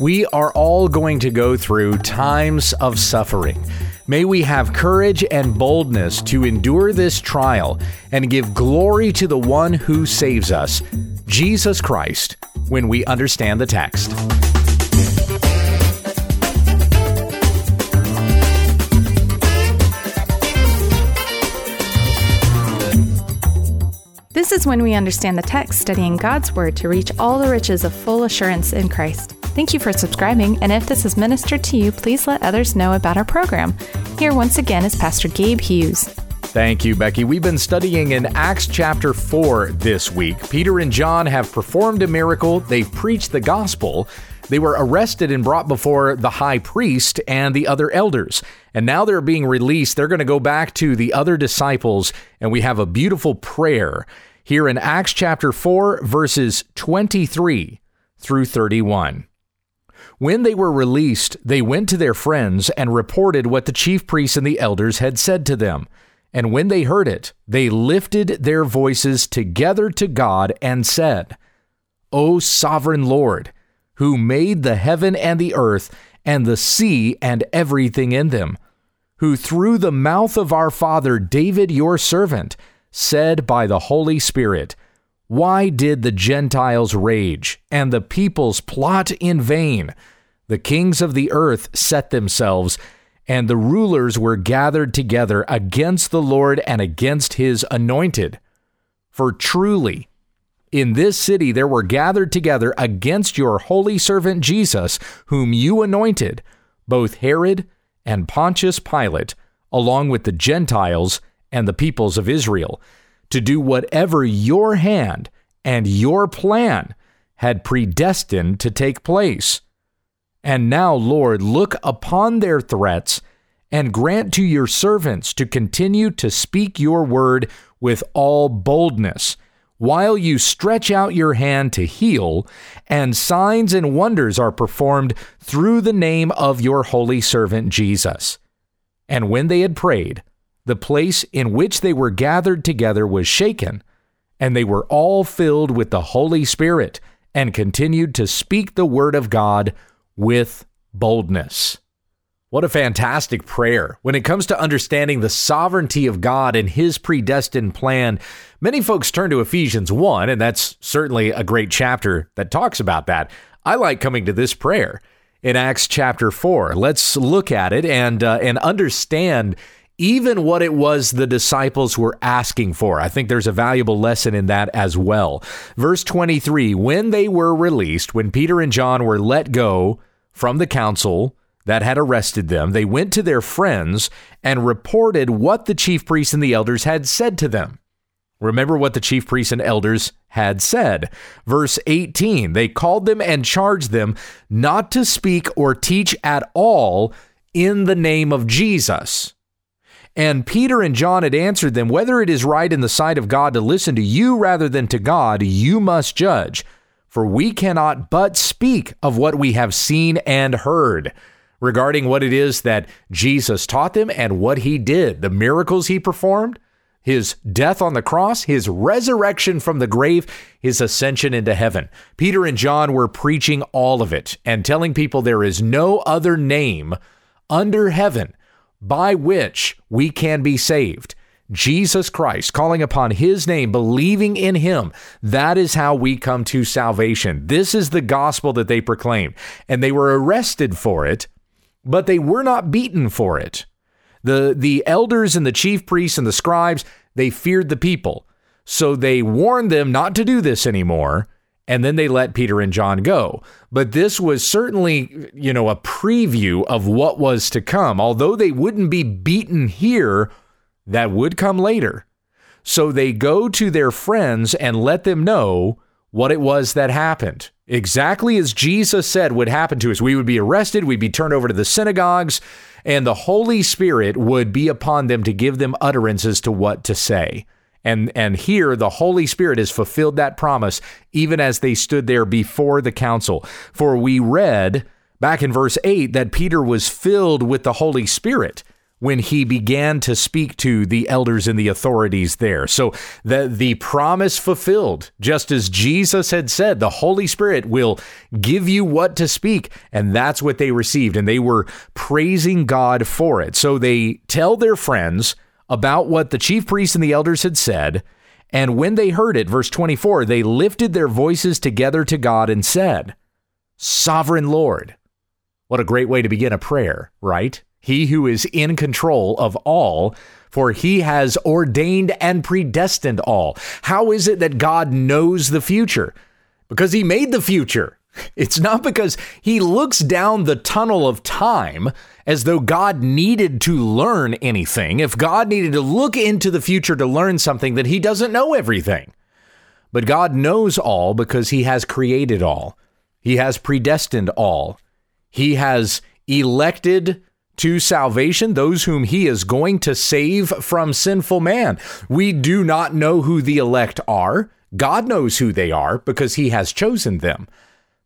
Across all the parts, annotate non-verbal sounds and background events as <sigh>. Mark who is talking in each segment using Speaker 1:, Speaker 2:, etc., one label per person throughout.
Speaker 1: We are all going to go through times of suffering. May we have courage and boldness to endure this trial and give glory to the one who saves us, Jesus Christ, when we understand the text.
Speaker 2: This is when we understand the text, studying God's Word to reach all the riches of full assurance in Christ. Thank you for subscribing, and if this has ministered to you, please let others know about our program. Here once again is Pastor Gabe Hughes.
Speaker 1: Thank you, Becky. We've been studying in Acts chapter 4 this week. Peter and John have performed a miracle, they've preached the gospel. They were arrested and brought before the high priest and the other elders. And now they're being released. They're going to go back to the other disciples, and we have a beautiful prayer here in Acts chapter 4, verses 23 through 31. When they were released, they went to their friends and reported what the chief priests and the elders had said to them. And when they heard it, they lifted their voices together to God and said, O sovereign Lord, who made the heaven and the earth and the sea and everything in them, who through the mouth of our father David your servant said by the Holy Spirit, Why did the Gentiles rage and the peoples plot in vain? The kings of the earth set themselves, and the rulers were gathered together against the Lord and against his anointed. For truly, in this city there were gathered together against your holy servant Jesus, whom you anointed, both Herod and Pontius Pilate, along with the Gentiles and the peoples of Israel, to do whatever your hand and your plan had predestined to take place. And now, Lord, look upon their threats and grant to your servants to continue to speak your word with all boldness, while you stretch out your hand to heal, and signs and wonders are performed through the name of your holy servant Jesus. And when they had prayed, the place in which they were gathered together was shaken, and they were all filled with the Holy Spirit, and continued to speak the word of God with boldness. What a fantastic prayer. When it comes to understanding the sovereignty of God and his predestined plan, many folks turn to Ephesians 1, and that's certainly a great chapter that talks about that. I like coming to this prayer in Acts chapter 4. Let's look at it and uh, and understand even what it was the disciples were asking for. I think there's a valuable lesson in that as well. Verse 23 When they were released, when Peter and John were let go from the council, that had arrested them, they went to their friends and reported what the chief priests and the elders had said to them. Remember what the chief priests and elders had said. Verse 18 They called them and charged them not to speak or teach at all in the name of Jesus. And Peter and John had answered them Whether it is right in the sight of God to listen to you rather than to God, you must judge. For we cannot but speak of what we have seen and heard regarding what it is that Jesus taught them and what he did, the miracles he performed, his death on the cross, his resurrection from the grave, his ascension into heaven. Peter and John were preaching all of it and telling people there is no other name under heaven by which we can be saved. Jesus Christ, calling upon his name, believing in him. That is how we come to salvation. This is the gospel that they proclaimed. And they were arrested for it but they were not beaten for it. The, the elders and the chief priests and the scribes, they feared the people. So they warned them not to do this anymore, and then they let Peter and John go. But this was certainly, you know, a preview of what was to come. Although they wouldn't be beaten here, that would come later. So they go to their friends and let them know what it was that happened exactly as Jesus said would happen to us. We would be arrested, we'd be turned over to the synagogues, and the Holy Spirit would be upon them to give them utterance as to what to say. And, and here the Holy Spirit has fulfilled that promise even as they stood there before the council. For we read back in verse 8 that Peter was filled with the Holy Spirit when he began to speak to the elders and the authorities there. So the the promise fulfilled, just as Jesus had said, the Holy Spirit will give you what to speak, and that's what they received and they were praising God for it. So they tell their friends about what the chief priests and the elders had said, and when they heard it, verse 24, they lifted their voices together to God and said, "Sovereign Lord." What a great way to begin a prayer, right? he who is in control of all, for he has ordained and predestined all. How is it that God knows the future? Because he made the future. <laughs> It's not because he looks down the tunnel of time as though God needed to learn anything. If God needed to look into the future to learn something, then he doesn't know everything. But God knows all because he has created all, he has predestined all, he has elected to salvation, those whom he is going to save from sinful man. We do not know who the elect are. God knows who they are because he has chosen them.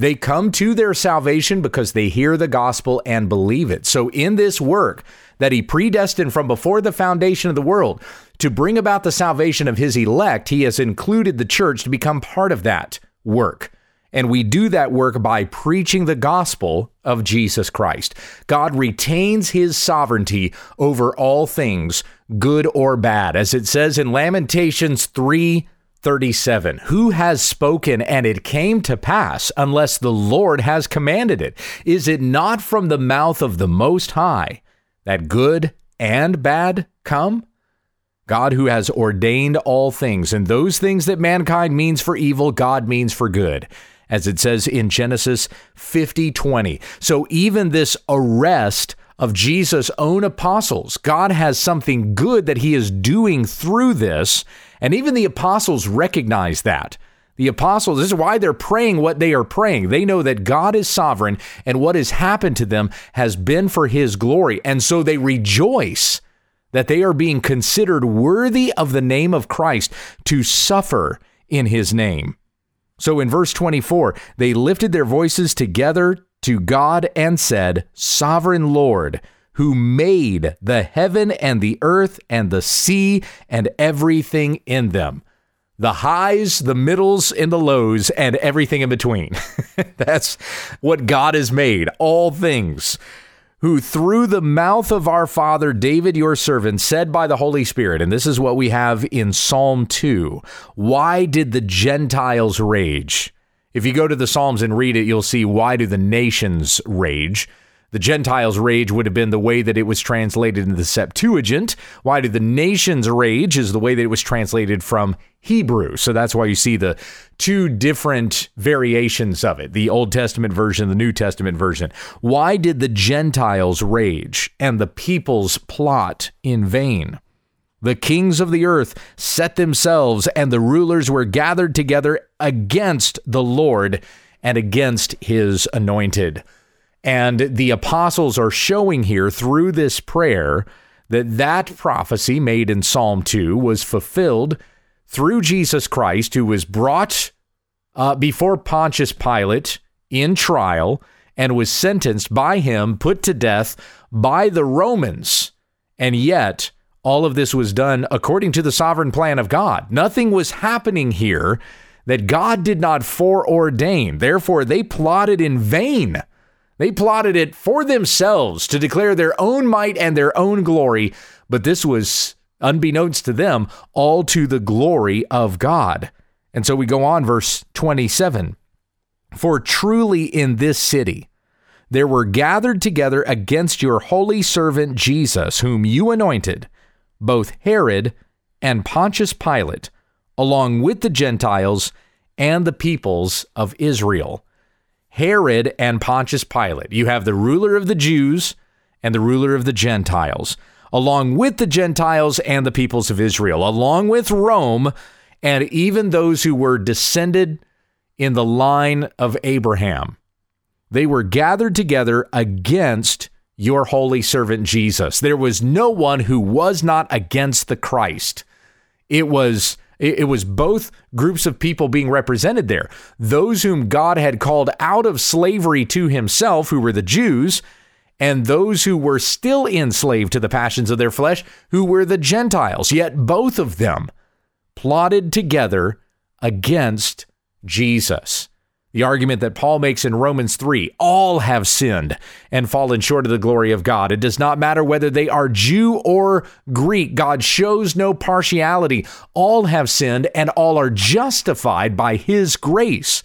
Speaker 1: They come to their salvation because they hear the gospel and believe it. So, in this work that he predestined from before the foundation of the world to bring about the salvation of his elect, he has included the church to become part of that work. And we do that work by preaching the gospel of Jesus Christ. God retains his sovereignty over all things, good or bad. As it says in Lamentations 3 37. Who has spoken and it came to pass unless the Lord has commanded it? Is it not from the mouth of the Most High that good and bad come? God who has ordained all things, and those things that mankind means for evil, God means for good as it says in Genesis 50 20. So even this arrest of Jesus' own apostles, God has something good that he is doing through this. And even the apostles recognize that. The apostles, this is why they're praying what they are praying. They know that God is sovereign and what has happened to them has been for his glory. And so they rejoice that they are being considered worthy of the name of Christ to suffer in his name. So in verse 24, they lifted their voices together to God and said, Sovereign Lord, who made the heaven and the earth and the sea and everything in them. The highs, the middles, and the lows, and everything in between. <laughs> That's what God has made, all things who through the mouth of our father David, your servant, said by the Holy Spirit, and this is what we have in Psalm 2 Why did the Gentiles rage? If you go to the Psalms and read it, you'll see why do the nations rage? The Gentiles' rage would have been the way that it was translated in the Septuagint. Why do the nations rage is the way that it was translated from Hebrew. So that's why you see the two different variations of it the Old Testament version, the New Testament version. Why did the Gentiles rage and the peoples plot in vain? The kings of the earth set themselves, and the rulers were gathered together against the Lord and against his anointed. And the apostles are showing here through this prayer that that prophecy made in Psalm 2 was fulfilled through Jesus Christ, who was brought uh, before Pontius Pilate in trial and was sentenced by him, put to death by the Romans. And yet, all of this was done according to the sovereign plan of God. Nothing was happening here that God did not foreordain. Therefore, they plotted in vain they plotted it for themselves to declare their own might and their own glory, but this was, unbeknownst to them, all to the glory of God. And so we go on, verse 27 For truly in this city there were gathered together against your holy servant Jesus, whom you anointed, both Herod and Pontius Pilate, along with the Gentiles and the peoples of Israel Herod and Pontius Pilate. You have the ruler of the Jews and the ruler of the Gentiles, along with the Gentiles and the peoples of Israel, along with Rome and even those who were descended in the line of Abraham. They were gathered together against your holy servant Jesus. There was no one who was not against the Christ. It was it, was both groups of people being represented there. Those whom God had called out of slavery to himself, who were the Jews, and those who were still enslaved to the passions of their flesh, who were the Gentiles. Yet both of them plotted together against Jesus. The argument that Paul makes in Romans 3 all have sinned and fallen short of the glory of God. It does not matter whether they are Jew or Greek. God shows no partiality. All have sinned and all are justified by his grace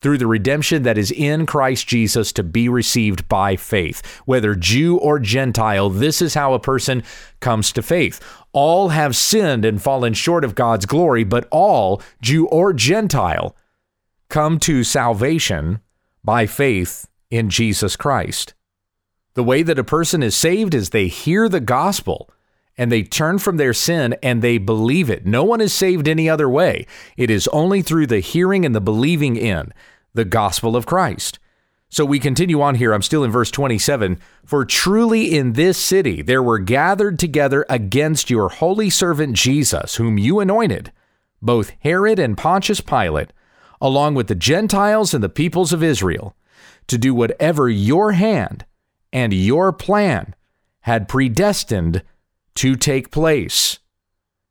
Speaker 1: through the redemption that is in Christ Jesus to be received by faith. Whether Jew or Gentile, this is how a person comes to faith. All have sinned and fallen short of God's glory, but all, Jew or Gentile, come to salvation by faith in Jesus Christ. The way that a person is saved is they hear the gospel and they turn from their sin and they believe it. No one is saved any other way. It is only through the hearing and the believing in the gospel of Christ. So we continue on here. I'm still in verse 27. For truly in this city there were gathered together against your holy servant Jesus, whom you anointed, both Herod and Pontius Pilate along with the Gentiles and the peoples of Israel, to do whatever your hand and your plan had predestined to take place.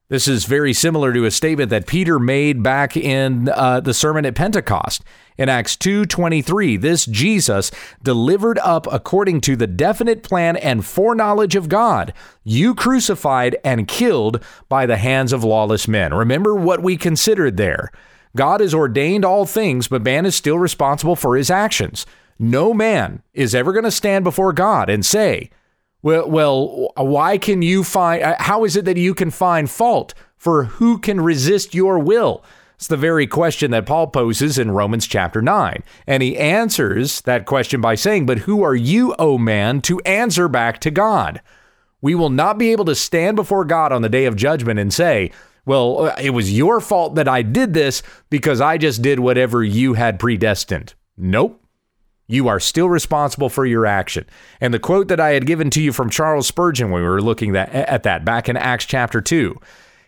Speaker 1: This is very similar to a statement that Peter made back in uh, the sermon at Pentecost in Acts 2:23. This Jesus delivered up according to the definite plan and foreknowledge of God, you crucified and killed by the hands of lawless men. Remember what we considered there. God has ordained all things, but man is still responsible for his actions. No man is ever going to stand before God and say, well, well, why can you find, uh, how is it that you can find fault? For who can resist your will? It's the very question that Paul poses in Romans chapter 9. And he answers that question by saying, But who are you, O man, to answer back to God? We will not be able to stand before God on the day of judgment and say, well, uh, it was your fault that I did this because I just did whatever you had predestined. Nope. You are still responsible for your action. And the quote that I had given to you from Charles Spurgeon when we were looking at that back in Acts chapter 2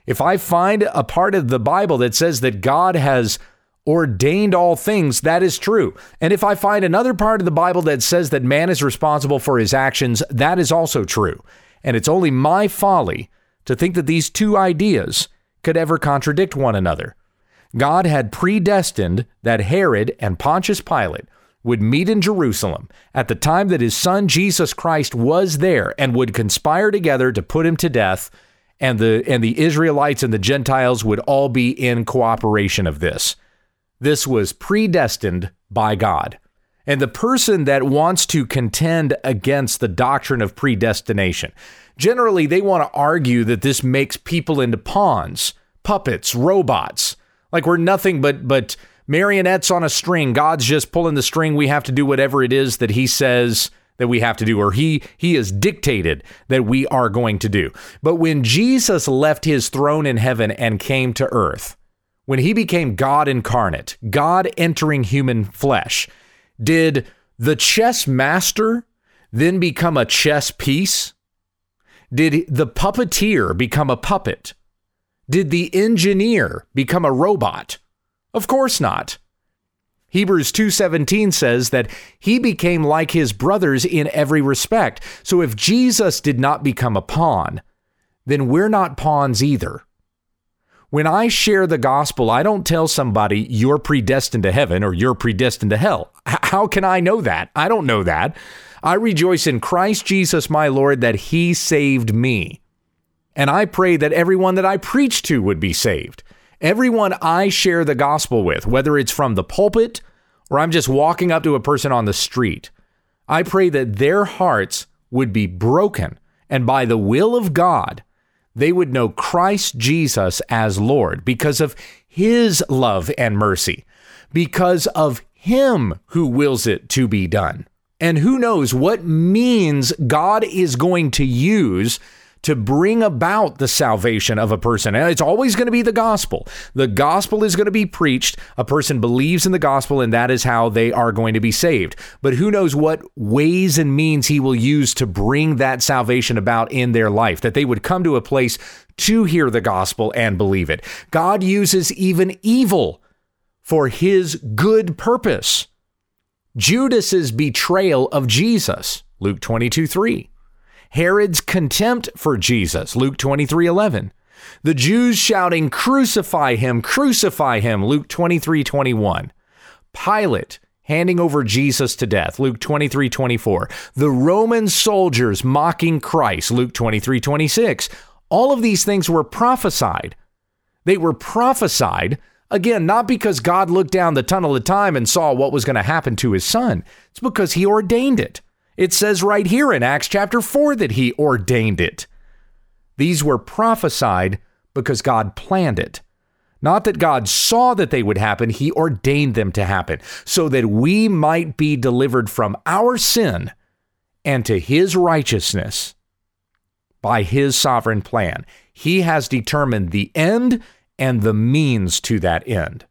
Speaker 1: if I find a part of the Bible that says that God has ordained all things, that is true. And if I find another part of the Bible that says that man is responsible for his actions, that is also true. And it's only my folly to think that these two ideas could ever contradict one another. God had predestined that Herod and Pontius Pilate would meet in Jerusalem at the time that his son Jesus Christ was there and would conspire together to put him to death and the and the Israelites and the Gentiles would all be in cooperation of this. This was predestined by God. And the person that wants to contend against the doctrine of predestination, generally they want to argue that this makes people into pawns, puppets, robots. Like we're nothing but but marionettes on a string. God's just pulling the string. We have to do whatever it is that he says that we have to do or he he has dictated that we are going to do. But when Jesus left his throne in heaven and came to earth, when he became God incarnate, God entering human flesh, did the chess master then become a chess piece? Did the puppeteer become a puppet? Did the engineer become a robot? Of course not. Hebrews 2:17 says that he became like his brothers in every respect. So if Jesus did not become a pawn, then we're not pawns either. When I share the gospel, I don't tell somebody you're predestined to heaven or you're predestined to hell. H- how can I know that? I don't know that. I rejoice in Christ Jesus my Lord that he saved me. And I pray that everyone that I preach to would be saved. Everyone I share the gospel with, whether it's from the pulpit or I'm just walking up to a person on the street, I pray that their hearts would be broken and by the will of God, they would know Christ Jesus as Lord because of his love and mercy, because of him who wills it to be done. And who knows what means God is going to use to bring about the salvation of a person. And it's always going to be the gospel. The gospel is going to be preached. A person believes in the gospel, and that is how they are going to be saved. But who knows what ways and means he will use to bring that salvation about in their life, that they would come to a place to hear the gospel and believe it. God uses even evil for his good purpose. Judas's betrayal of Jesus Luke 22 3. Herod's contempt for Jesus, Luke 23 11. The Jews shouting, Crucify him, crucify him, Luke 23 21. Pilate handing over Jesus to death, Luke 23 24. The Roman soldiers mocking Christ, Luke 23 26. All of these things were prophesied. They were prophesied, again, not because God looked down the tunnel of time and saw what was going to happen to his son, it's because he ordained it. It says right here in Acts chapter 4 that he ordained it. These were prophesied because God planned it. Not that God saw that they would happen, He ordained them to happen so that we might be delivered from our sin and to His righteousness by His sovereign plan. He has determined the end and the means to that end.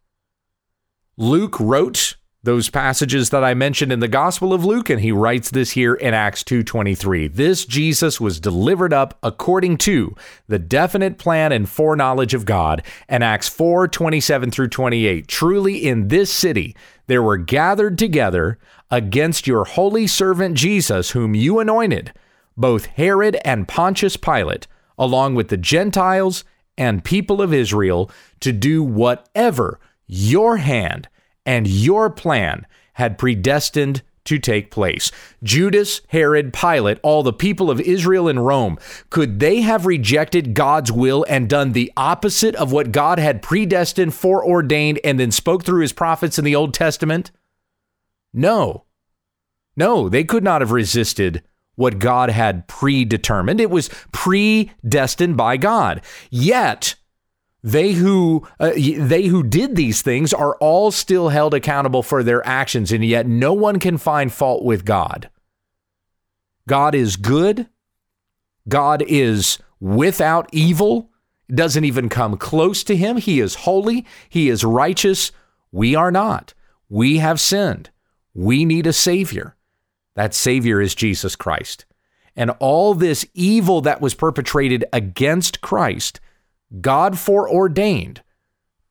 Speaker 1: Luke wrote those passages that I mentioned in the Gospel of Luke and he writes this here in Acts 2:23. This Jesus was delivered up according to the definite plan and foreknowledge of God. And Acts 4:27 through 28. Truly in this city there were gathered together against your holy servant Jesus whom you anointed, both Herod and Pontius Pilate, along with the Gentiles and people of Israel to do whatever your hand and your plan had predestined to take place. Judas, Herod, Pilate, all the people of Israel and Rome, could they have rejected God's will and done the opposite of what God had predestined, foreordained, and then spoke through his prophets in the Old Testament? No. No, they could not have resisted what God had predetermined. It was predestined by God. Yet, they who uh, they who did these things are all still held accountable for their actions and yet no one can find fault with God. God is good. God is without evil. Doesn't even come close to him. He is holy. He is righteous. We are not. We have sinned. We need a savior. That savior is Jesus Christ. And all this evil that was perpetrated against Christ God foreordained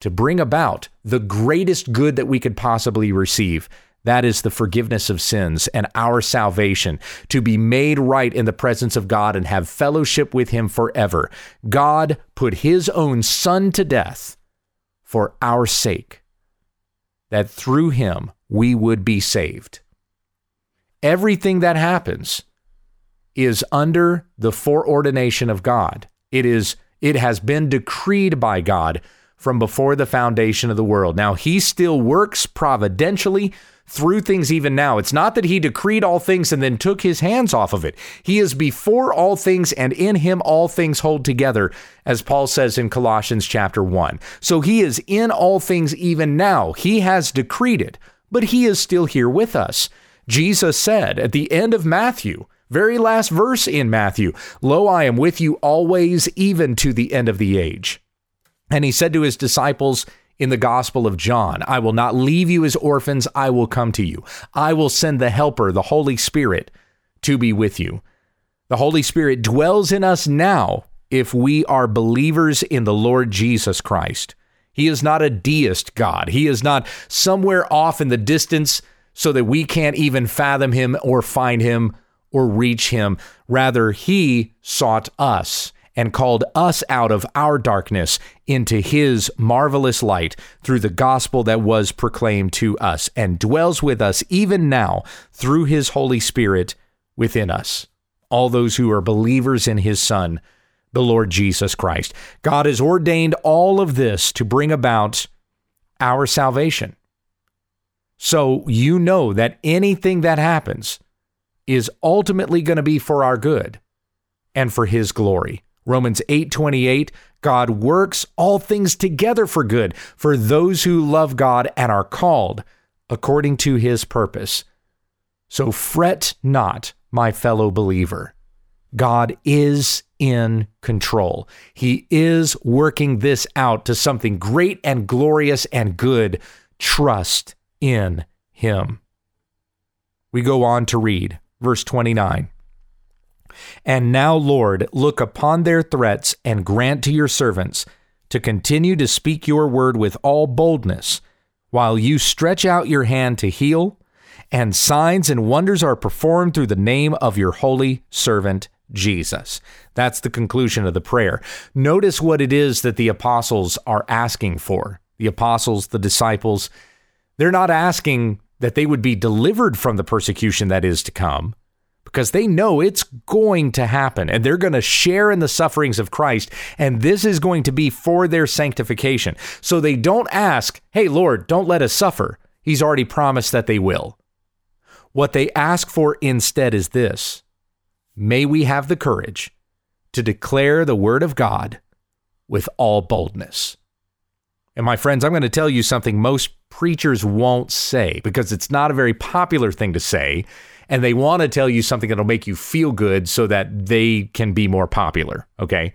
Speaker 1: to bring about the greatest good that we could possibly receive. That is the forgiveness of sins and our salvation, to be made right in the presence of God and have fellowship with Him forever. God put His own Son to death for our sake, that through Him we would be saved. Everything that happens is under the foreordination of God. It is it has been decreed by God from before the foundation of the world. Now, he still works providentially through things even now. It's not that he decreed all things and then took his hands off of it. He is before all things and in him all things hold together, as Paul says in Colossians chapter 1. So he is in all things even now. He has decreed it, but he is still here with us. Jesus said at the end of Matthew, very last verse in Matthew Lo, I am with you always, even to the end of the age. And he said to his disciples in the Gospel of John, I will not leave you as orphans, I will come to you. I will send the Helper, the Holy Spirit, to be with you. The Holy Spirit dwells in us now if we are believers in the Lord Jesus Christ. He is not a deist God. He is not somewhere off in the distance so that we can't even fathom him or find him or reach him. Rather, he sought us and called us out of our darkness into his marvelous light through the gospel that was proclaimed to us and dwells with us even now through his Holy Spirit within us. All those who are believers in his Son, the Lord Jesus Christ. God has ordained all of this to bring about our salvation. So you know that anything that happens, is ultimately going to be for our good and for his glory. Romans 8:28 God works all things together for good for those who love God and are called according to his purpose. So fret not, my fellow believer. God is in control. He is working this out to something great and glorious and good. Trust in him. We go on to read verse 29. And now, Lord, look upon their threats and grant to your servants to continue to speak your word with all boldness, while you stretch out your hand to heal, and signs and wonders are performed through the name of your holy servant Jesus. That's the conclusion of the prayer. Notice what it is that the apostles are asking for. The apostles, the disciples, they're not asking that they would be delivered from the persecution that is to come because they know it's going to happen and they're going to share in the sufferings of Christ and this is going to be for their sanctification. So they don't ask, "Hey Lord, don't let us suffer." He's already promised that they will. What they ask for instead is this: May we have the courage to declare the word of God with all boldness. And my friends, I'm going to tell you something most preachers won't say because it's not a very popular thing to say and they want to tell you something that'll make you feel good so that they can be more popular. Okay.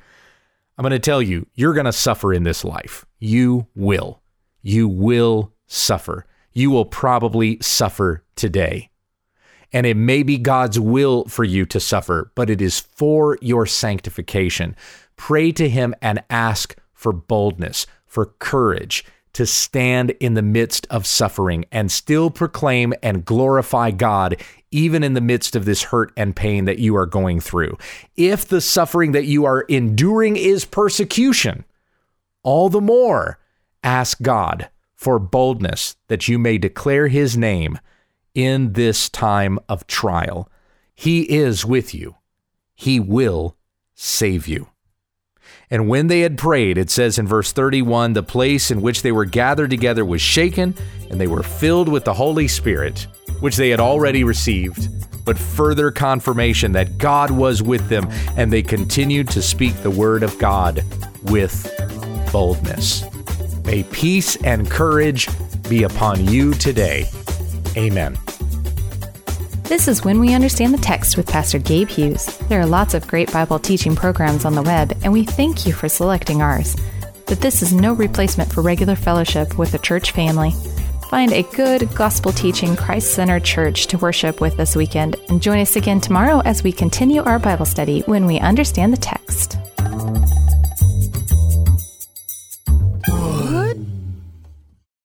Speaker 1: I'm going to tell you, you're going to suffer in this life. You will. You will suffer. You will probably suffer today. And it may be God's will for you to suffer, but it is for your sanctification. Pray to Him and ask for boldness, for courage to stand in the midst of suffering and still proclaim and glorify God even in the midst of this hurt and pain that you are going through. If the suffering that you are enduring is persecution, all the more ask God for boldness that you may declare his name in this time of trial. He is with you, he will save you. And when they had prayed, it says in verse 31 the place in which they were gathered together was shaken, and they were filled with the Holy Spirit, which they had already received, but further confirmation that God was with them, and they continued to speak the word of God with boldness. May peace and courage be upon you today. Amen.
Speaker 2: This is When We Understand the Text with Pastor Gabe Hughes. There are lots of great Bible teaching programs on the web, and we thank you for selecting ours. But this is no replacement for regular fellowship with a church family. Find a good gospel teaching, Christ centered church to worship with this weekend, and join us again tomorrow as we continue our Bible study when we understand the text.